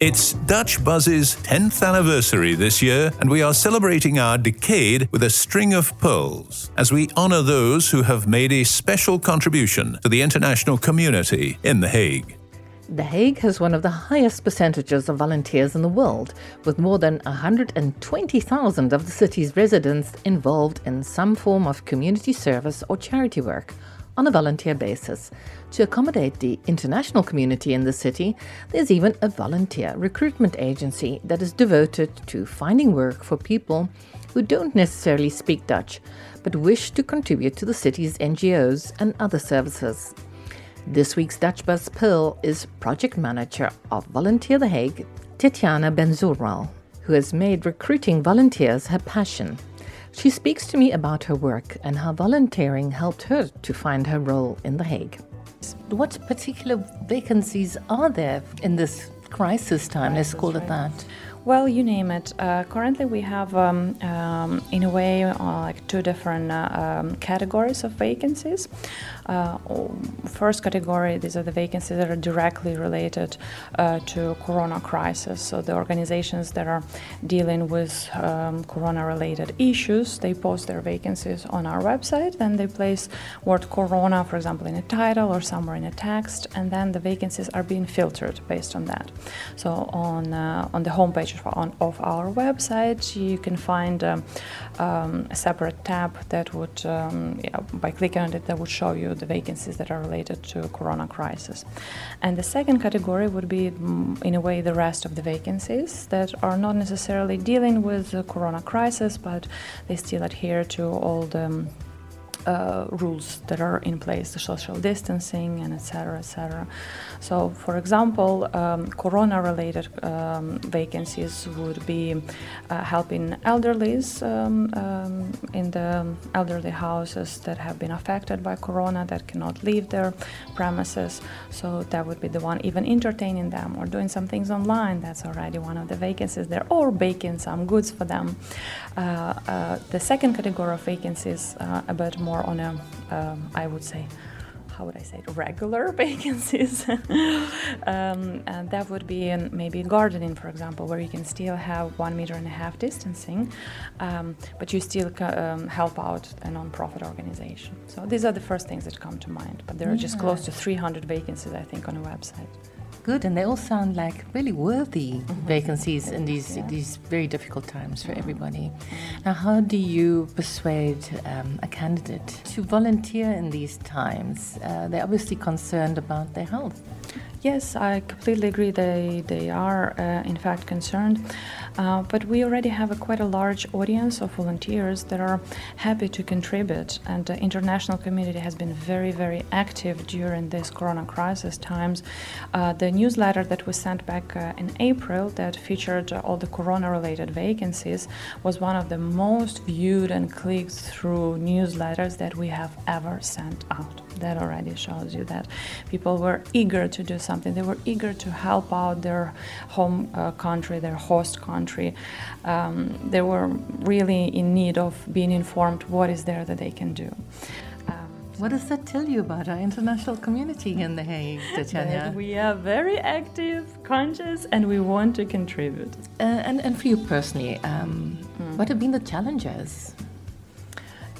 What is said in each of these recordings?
It's Dutch Buzz's 10th anniversary this year, and we are celebrating our decade with a string of pearls as we honor those who have made a special contribution to the international community in The Hague. The Hague has one of the highest percentages of volunteers in the world, with more than 120,000 of the city's residents involved in some form of community service or charity work on a volunteer basis. To accommodate the international community in the city, there's even a volunteer recruitment agency that is devoted to finding work for people who don't necessarily speak Dutch but wish to contribute to the city's NGOs and other services. This week's Dutch Buzz Pearl is project manager of Volunteer The Hague, Tetiana Benzoral, who has made recruiting volunteers her passion. She speaks to me about her work and how volunteering helped her to find her role in The Hague. What particular vacancies are there in this crisis time? Let's call it that. Well, you name it. Uh, currently, we have, um, um, in a way, uh, like two different uh, um, categories of vacancies. Uh, first category, these are the vacancies that are directly related uh, to Corona crisis. So the organizations that are dealing with um, Corona-related issues, they post their vacancies on our website, and they place word Corona, for example, in a title or somewhere in a text, and then the vacancies are being filtered based on that. So on uh, on the homepage on, of our website, you can find um, um, a separate tab that would, um, yeah, by clicking on it, that would show you the vacancies that are related to Corona crisis. And the second category would be, mm, in a way, the rest of the vacancies that are not necessarily dealing with the Corona crisis, but they still adhere to all the uh, rules that are in place, the social distancing and etc. etc. So, for example, um, corona-related um, vacancies would be uh, helping elderlies um, um, in the elderly houses that have been affected by corona that cannot leave their premises. So that would be the one. Even entertaining them or doing some things online. That's already one of the vacancies there. Or baking some goods for them. Uh, uh the second category of vacancies, uh, a bit more on a, um, I would say, how would I say it, regular vacancies. um, and that would be in maybe gardening, for example, where you can still have one meter and a half distancing, um, but you still um, help out a non-profit organization. So these are the first things that come to mind. But there are yeah. just close to 300 vacancies, I think, on the website good, and they all sound like really worthy mm-hmm. vacancies in these yeah. these very difficult times for everybody. Now, how do you persuade um, a candidate to volunteer in these times? Uh, they're obviously concerned about their health. Yes, I completely agree. They they are uh, in fact concerned, uh, but we already have a quite a large audience of volunteers that are happy to contribute, and the international community has been very very active during this Corona crisis times. Uh, the newsletter that we sent back uh, in April that featured all the Corona-related vacancies was one of the most viewed and clicked through newsletters that we have ever sent out that already shows you that people were eager to do something. They were eager to help out their home uh, country, their host country. Um, they were really in need of being informed what is there that they can do. Um, what does that tell you about our international community in The Hague, Tatiana? we are very active, conscious, and we want to contribute. Uh, and, and for you personally, um, mm. what have been the challenges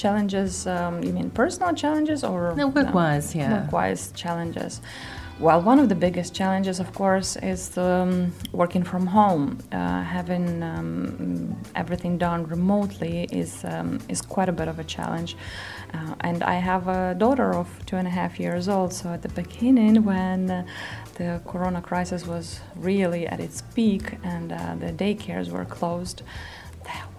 challenges um, you mean personal challenges or no work-wise no, yeah work-wise challenges well one of the biggest challenges of course is um, working from home. Uh, having um, everything done remotely is um, is quite a bit of a challenge. Uh, and I have a daughter of two and a half years old so at the beginning when uh, the corona crisis was really at its peak and uh, the daycares were closed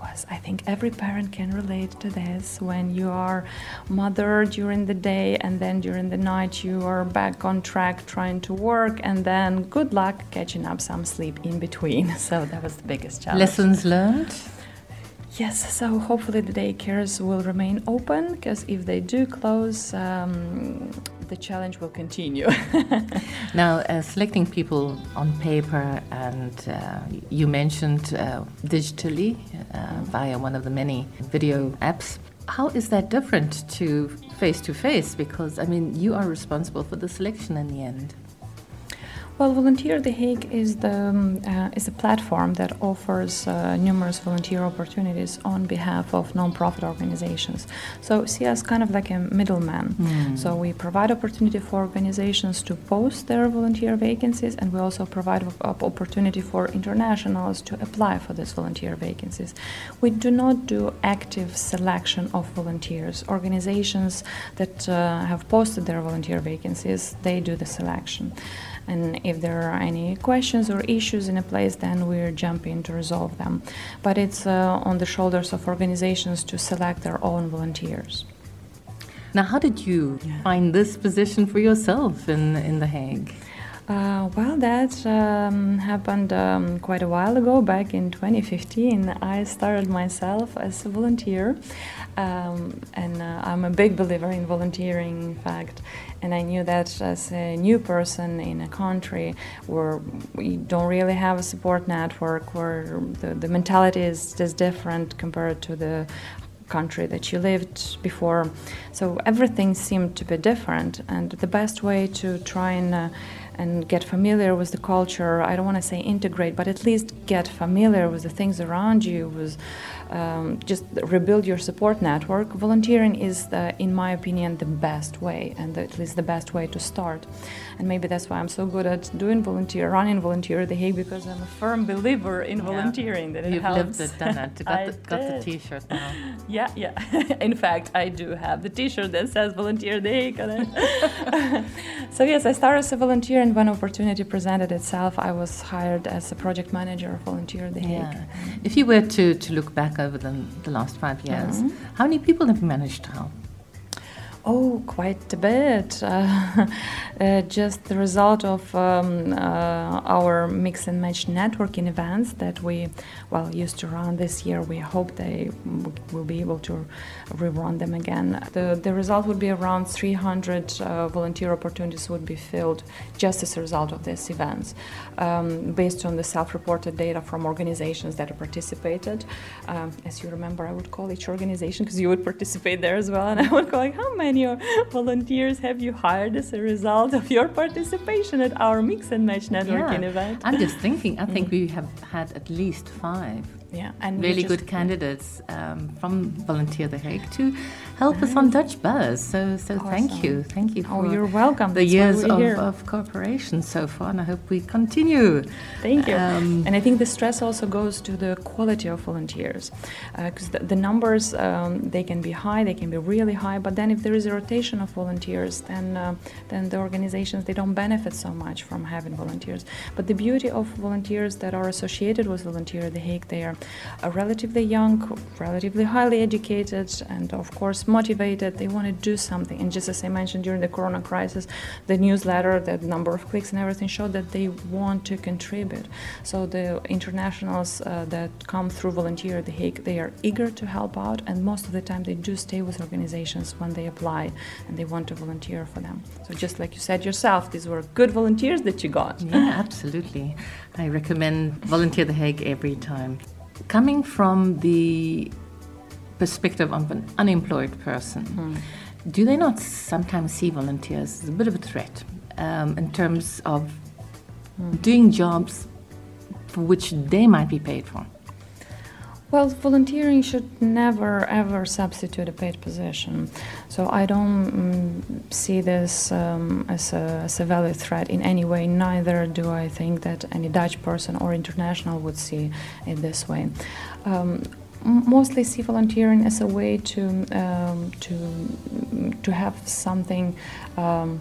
was. I think every parent can relate to this when you are mother during the day and then during the night you are back on track trying to work and then good luck catching up some sleep in between. So that was the biggest challenge. Lessons learned? Yes, so hopefully the daycares will remain open because if they do close, um, the challenge will continue. now, uh, selecting people on paper, and uh, you mentioned uh, digitally uh, via one of the many video apps. How is that different to face to face? Because, I mean, you are responsible for the selection in the end. Well, Volunteer The Hague is the um, uh, is a platform that offers uh, numerous volunteer opportunities on behalf of nonprofit organizations. So see us kind of like a middleman. Mm. So we provide opportunity for organizations to post their volunteer vacancies, and we also provide opportunity for internationals to apply for these volunteer vacancies. We do not do active selection of volunteers. Organizations that uh, have posted their volunteer vacancies, they do the selection. And if there are any questions or issues in a place, then we're jumping to resolve them. But it's uh, on the shoulders of organizations to select their own volunteers. Now, how did you yeah. find this position for yourself in, in The Hague? Uh, well, that um, happened um, quite a while ago, back in 2015. I started myself as a volunteer, um, and uh, I'm a big believer in volunteering, in fact. And I knew that as a new person in a country where we don't really have a support network, where the, the mentality is just different compared to the country that you lived before. So everything seemed to be different, and the best way to try and uh, and get familiar with the culture. I don't want to say integrate, but at least get familiar with the things around you, with um, just rebuild your support network. Volunteering is, the, in my opinion, the best way, and at least the best way to start. And maybe that's why I'm so good at doing volunteer, running volunteer the Hague, because I'm a firm believer in yeah. volunteering. That it You've helps. lived it, done it. Got, the, got the T-shirt now. Yeah, yeah. in fact, I do have the T-shirt that says volunteer the Hague on it. so yes, I started as a volunteer, and when opportunity presented itself, I was hired as a project manager Volunteer the Hague. Yeah. If you were to, to look back over the, the last five years. Mm-hmm. How many people have you managed to help? Oh, quite a bit. Uh, uh, just the result of um, uh, our mix and match networking events that we, well, used to run this year. We hope they will be able to rerun them again. The, the result would be around 300 uh, volunteer opportunities would be filled just as a result of these events, um, based on the self-reported data from organizations that participated. Um, as you remember, I would call each organization because you would participate there as well, and I would call like, how many many volunteers have you hired as a result of your participation at our Mix and Match networking yeah. event? I'm just thinking, I think mm. we have had at least five yeah, and really good candidates um, from Volunteer The Hague to help nice. us on Dutch Buzz. So, so awesome. thank you, thank you. oh, you're welcome. The That's years of, of, cooperation so far, and I hope we continue. Thank you. Um, and I think the stress also goes to the quality of volunteers, because uh, the, the, numbers um, they can be high, they can be really high, but then if there is a rotation of volunteers, then uh, then the organizations they don't benefit so much from having volunteers. But the beauty of volunteers that are associated with Volunteer The Hague, they are are relatively young, relatively highly educated, and of course motivated. They want to do something. And just as I mentioned during the Corona crisis, the newsletter, the number of clicks and everything showed that they want to contribute. So the internationals uh, that come through Volunteer at The Hague, they are eager to help out, and most of the time they do stay with organizations when they apply and they want to volunteer for them. So just like you said yourself, these were good volunteers that you got. Yeah, absolutely. I recommend Volunteer The Hague every time coming from the perspective of an unemployed person, mm. do they not sometimes see volunteers as a bit of a threat um, in terms of mm. doing jobs for which they might be paid for? Well, volunteering should never ever substitute a paid position. So I don't um, see this um, as, a, as a valid threat in any way. Neither do I think that any Dutch person or international would see it this way. Um, mostly see volunteering as a way to um, to to have something. Um,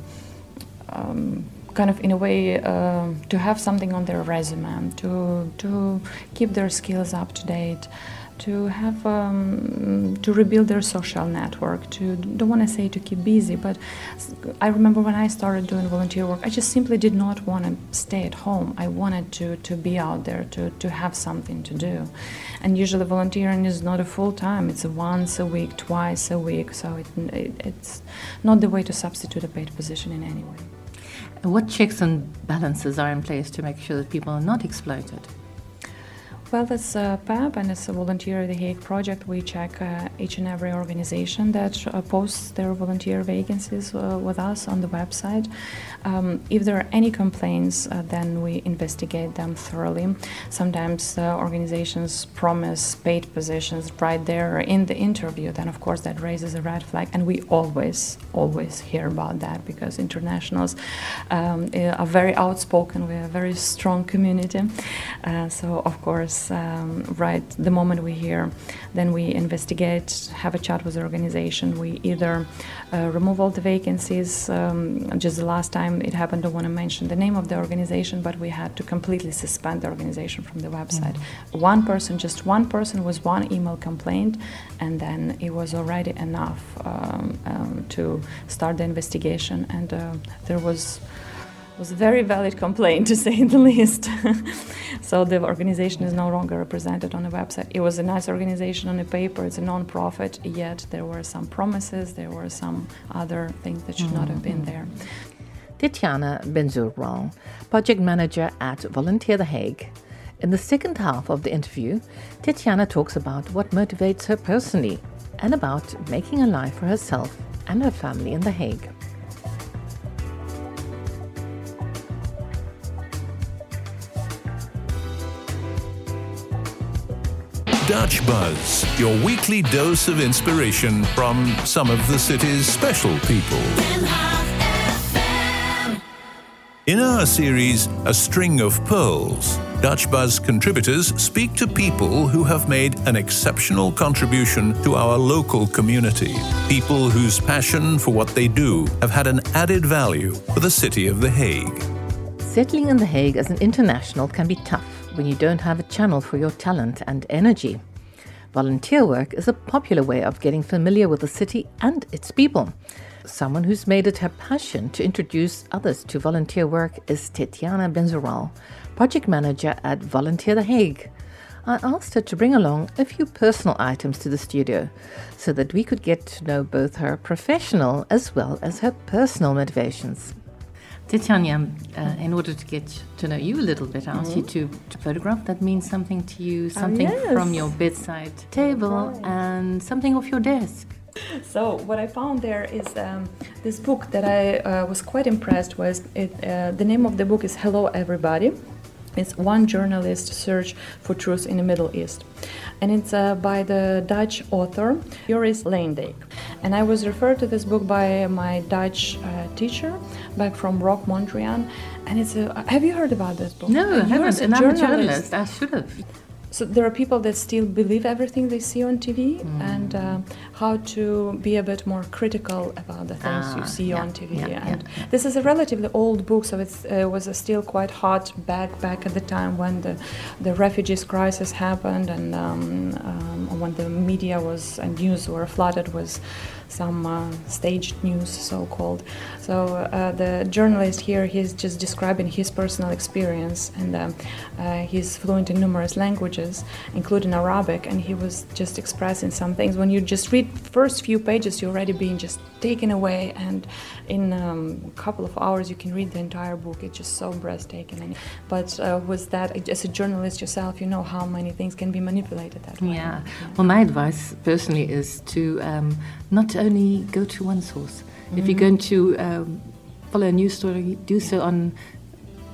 um, kind of in a way uh, to have something on their resume, to to keep their skills up to date, to have um, to rebuild their social network. To don't want to say to keep busy, but I remember when I started doing volunteer work, I just simply did not want to stay at home. I wanted to to be out there, to to have something to do, and usually volunteering is not a full time. It's once a week, twice a week, so it, it, it's not the way to substitute a paid position in any way. What checks and balances are in place to make sure that people are not exploited? Well, as uh, PEP and as a Volunteer at The Hague project. We check uh, each and every organization that uh, posts their volunteer vacancies uh, with us on the website. Um, if there are any complaints, uh, then we investigate them thoroughly. Sometimes organizations promise paid positions right there in the interview, then of course that raises a red flag, and we always, always hear about that because internationals um, are very outspoken. We are a very strong community, uh, so of course um, right the moment we hear, then we investigate, have a chat with the organization. We either uh, remove all the vacancies. Um, just the last time it happened, I don't want to mention the name of the organization, but we had to completely suspend the organization from the website. Mm-hmm. One person, just one person, was one email complaint, and then it was already enough um, um to start the investigation. And uh, there was was a very valid complaint to say the least. so the organization is no longer represented on the website. It was a nice organization on the paper, it's a non-profit, yet there were some promises, there were some other things that should mm-hmm. not have been there. Tetiana Benzural, project manager at Volunteer The Hague. In the second half of the interview, Tetiana talks about what motivates her personally and about making a life for herself and her family in The Hague. Dutch Buzz, your weekly dose of inspiration from some of the city's special people. In our series, A String of Pearls, Dutch Buzz contributors speak to people who have made an exceptional contribution to our local community. People whose passion for what they do have had an added value for the city of The Hague. Settling in The Hague as an international can be tough when you don't have a channel for your talent and energy. Volunteer work is a popular way of getting familiar with the city and its people. Someone who's made it her passion to introduce others to volunteer work is Tetiana Benzural, project manager at Volunteer The Hague. I asked her to bring along a few personal items to the studio so that we could get to know both her professional as well as her personal motivations. Tetiana, uh, in order to get to know you a little bit, I asked mm-hmm. you to, to photograph. That means something to you, oh, something oh, yes. from your bedside table, and something off your desk. So what I found there is um, this book that I uh, was quite impressed with. It, uh, the name of the book is Hello Everybody. It's one journalist search for truth in the Middle East and it's uh, by the Dutch author Joris Luyendijk. And I was referred to this book by my Dutch uh, teacher back from ROC Mondriaan. And it's a, have you heard about this book? No, I haven't. And I'm a journalist. I should have so there are people that still believe everything they see on TV mm. and uh, how to be a bit more critical about the things you ah, see yeah, on TV. Yeah, and yeah. this is a relatively old book, so it uh, was still quite hot back back at the time when the the refugees crisis happened and um, um, when the media was and news were flooded with some uh, staged news, so called. So uh, the journalist here, he's just describing his personal experience, and uh, uh, he's fluent in numerous languages, including Arabic, and he was just expressing some things. When you just read first few pages, you're already being just taken away, and in um, a couple of hours you can read the entire book. It's just so breathtaking. But uh, with that, as a journalist yourself, you know how many things can be manipulated that way. Yeah. Well, my advice personally is to um, not only go to one source. Mm-hmm. If you're going to um, follow a news story, do so on.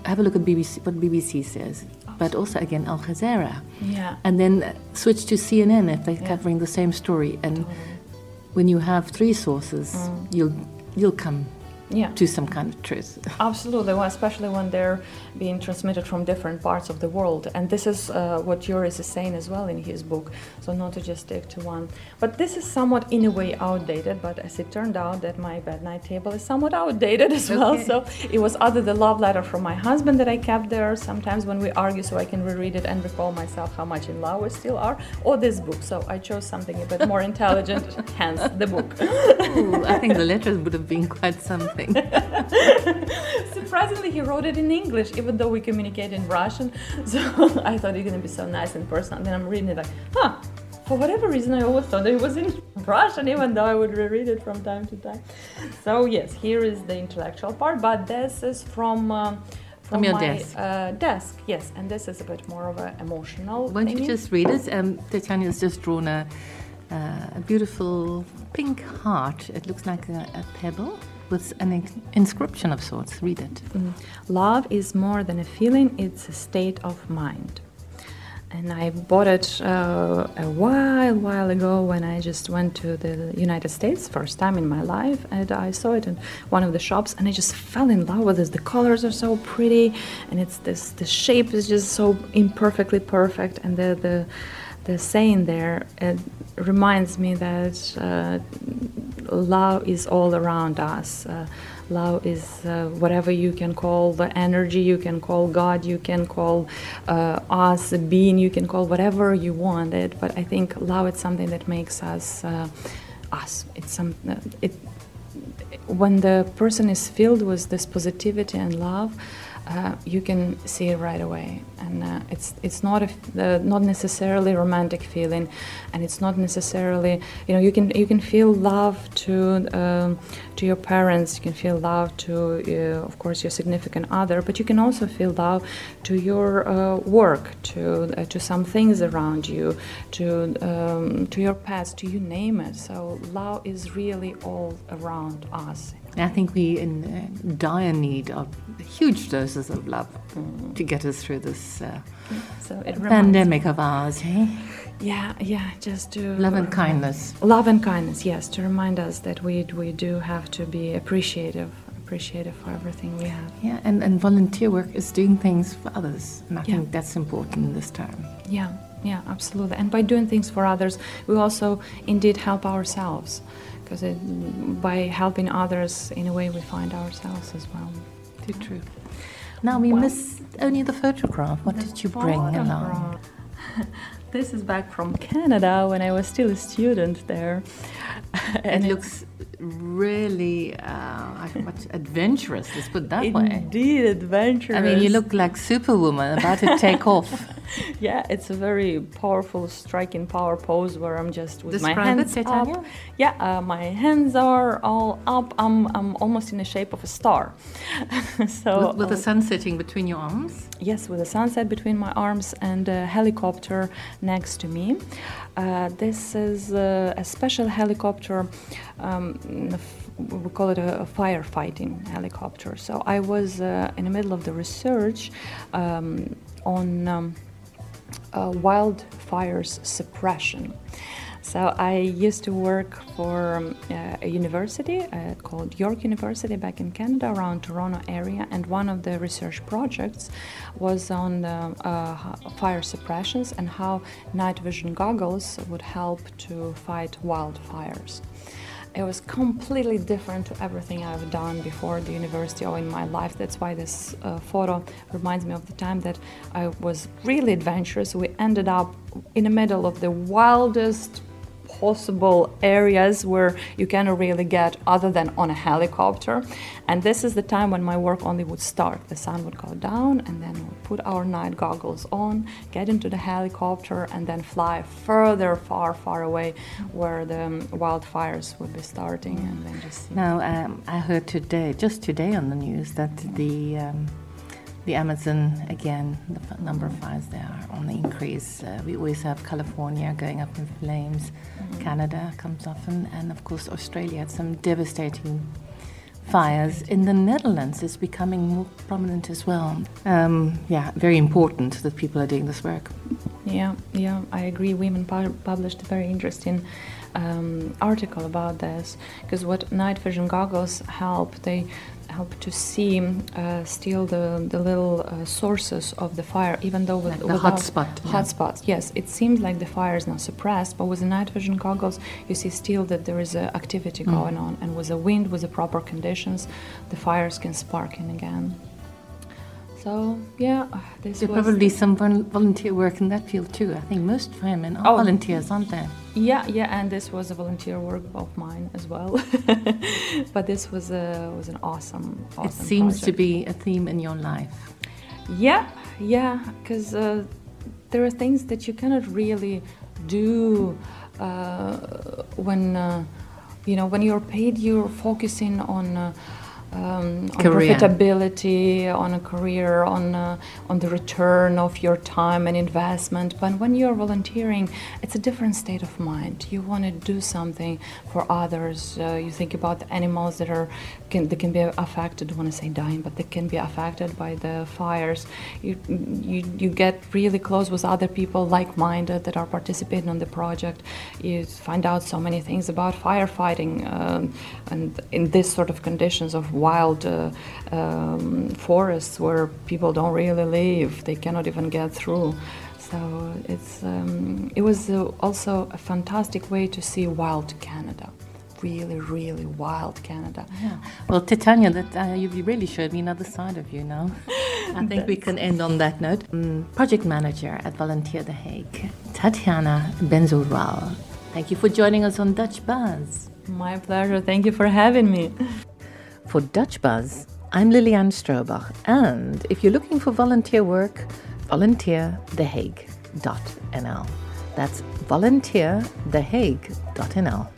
Have a look at BBC, what BBC says, but also again Al Jazeera. Yeah. And then switch to CNN if they're yeah. covering the same story. And totally. when you have three sources, mm. you'll you'll come yeah. to some kind of truth. Absolutely, well, especially when they're being transmitted from different parts of the world. And this is uh, what Joris is saying as well in his book. So not to just stick to one. But this is somewhat in a way outdated. But as it turned out, that my bed night table is somewhat outdated as okay. well. So it was either the love letter from my husband that I kept there sometimes when we argue, so I can reread it and recall myself how much in love we still are, or this book. So I chose something a bit more intelligent, hence the book. Ooh, I think the letters would have been quite something. Surprisingly, he wrote it in English, even though we communicate in Russian. So I thought you're gonna be so nice and personal. And then I'm reading it like, huh. For whatever reason, I always thought it was in Russian, even though I would reread it from time to time. So yes, here is the intellectual part, but this is from. Uh, from your my, desk. Uh, desk, yes, and this is a bit more of an emotional. Won't you just read it? Um, Titania's just drawn a, uh, a beautiful pink heart. It looks like a, a pebble with an inscription of sorts. Read it. Mm. Love is more than a feeling; it's a state of mind. And I bought it uh, a while, while ago when I just went to the United States, first time in my life, and I saw it in one of the shops, and I just fell in love with it. The colors are so pretty, and it's this the shape is just so imperfectly perfect, and the the the saying there reminds me that uh, love is all around us. Uh, love is uh, whatever you can call the energy, you can call God, you can call uh, us a being, you can call whatever you want it. But I think love is something that makes us uh, us. It's some uh, it when the person is filled with this positivity and love. Uh, you can see it right away, and uh, it's it's not a, uh, not necessarily romantic feeling, and it's not necessarily you know you can you can feel love to um, to your parents, you can feel love to uh, of course your significant other, but you can also feel love to your uh, work, to uh, to some things around you, to um, to your pets, to you name it. So love is really all around us. I think we in uh, dire need of huge doses of love to get us through this uh, So pandemic of ours. Hey? Yeah, yeah, just to Love and kindness. Love and kindness, yes, to remind us that we we do have to be appreciative, appreciative for everything we have. Yeah, and, and volunteer work is doing things for others, and I Yeah. think that's important this time. Yeah, yeah, absolutely. And by doing things for others, we also indeed help ourselves, because by helping others, in a way, we find ourselves as well. Too true. Now we Well- miss only the photograph. What did you bring along? This is back from Canada when I was still a student there. and It looks really uh, what, adventurous. Let's put it that way. Indeed, adventurous. I mean, you look like Superwoman about to take off. Yeah, it's a very powerful, striking power pose where I'm just with my Describe it, hands Titania. up. Yeah, uh, my hands are all up. I'm, I'm almost in the shape of a star. so with, with the uh, sun setting between your arms. Yes, with a sunset between my arms and a helicopter next to me. Uh, this is uh, a special helicopter. Um, we call it a, firefighting helicopter. So I was uh, in the middle of the research um, on um, uh, wildfires suppression. So I used to work for um, uh, a university uh, called York University back in Canada, around Toronto area, and one of the research projects was on uh, uh, fire suppressions and how night vision goggles would help to fight wildfires. It was completely different to everything I've done before the university or in my life. That's why this uh, photo reminds me of the time that I was really adventurous. We ended up in the middle of the wildest possible areas where you cannot really get other than on a helicopter. And this is the time when my work only would start. The sun would go down, and then we put our night goggles on, get into the helicopter, and then fly further, far, far away where the um, wildfires would be starting, and then just. Now, um, I heard today, just today on the news, that the um, the Amazon again, the number of fires there are on the increase. Uh, we always have California going up in flames, Canada comes often, and of course Australia had some devastating fires. In the Netherlands, it's becoming more prominent as well. Um, yeah, very important that people are doing this work. Yeah, yeah, I agree. Women pu- published a very interesting um, article about this because what night vision goggles help, they help to see uh, still the, the little uh, sources of the fire, even though with, Like the hotspot, yeah. Hotspots, yes. It seems like the fire is now suppressed, but with the night vision goggles, you see still that there is uh, activity Mm. going on, and with the wind, with the proper conditions, the fires can spark in again. So yeah, this There's was probably some volunteer work in that field too. I think most women are Oh. volunteers, aren't they? Yeah, yeah, and this was a volunteer work of mine as well. but this was a was an awesome, awesome. it seems to be a theme in your life. Yeah, yeah, because uh, there are things that you cannot really do uh, when uh, you know when you're paid. You're focusing on. Um, on profitability, on a career, on uh, on the return of your time and investment. But when you're volunteering, it's a different state of mind. You want to do something for others. Uh, you think about the animals that are can that can be affected. I want to say dying, but they can be affected by the fires. You you you get really close with other people like-minded that are participating on the project. You find out so many things about firefighting um, and in this sort of conditions of wild uh, um, forests where people don't really live. They cannot even get through. So it's um, it was uh, also a fantastic way to see wild Canada really, really wild Canada. Yeah. Well, Titania, that uh, you really showed me another side of you now. I think we can end on that note. Um, project manager at Volunteer The Hague, Tatiana Benzoral. Thank you for joining us on Dutch Buzz. My pleasure. Thank you for having me. For Dutch Buzz, I'm Liliane Strobach, and if you're looking for volunteer work, volunteerthehague.nl. That's volunteerthehague.nl.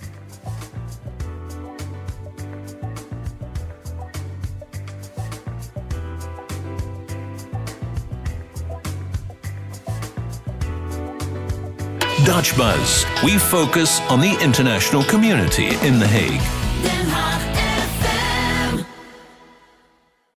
Dutch Buzz. We focus on the international community in The Hague.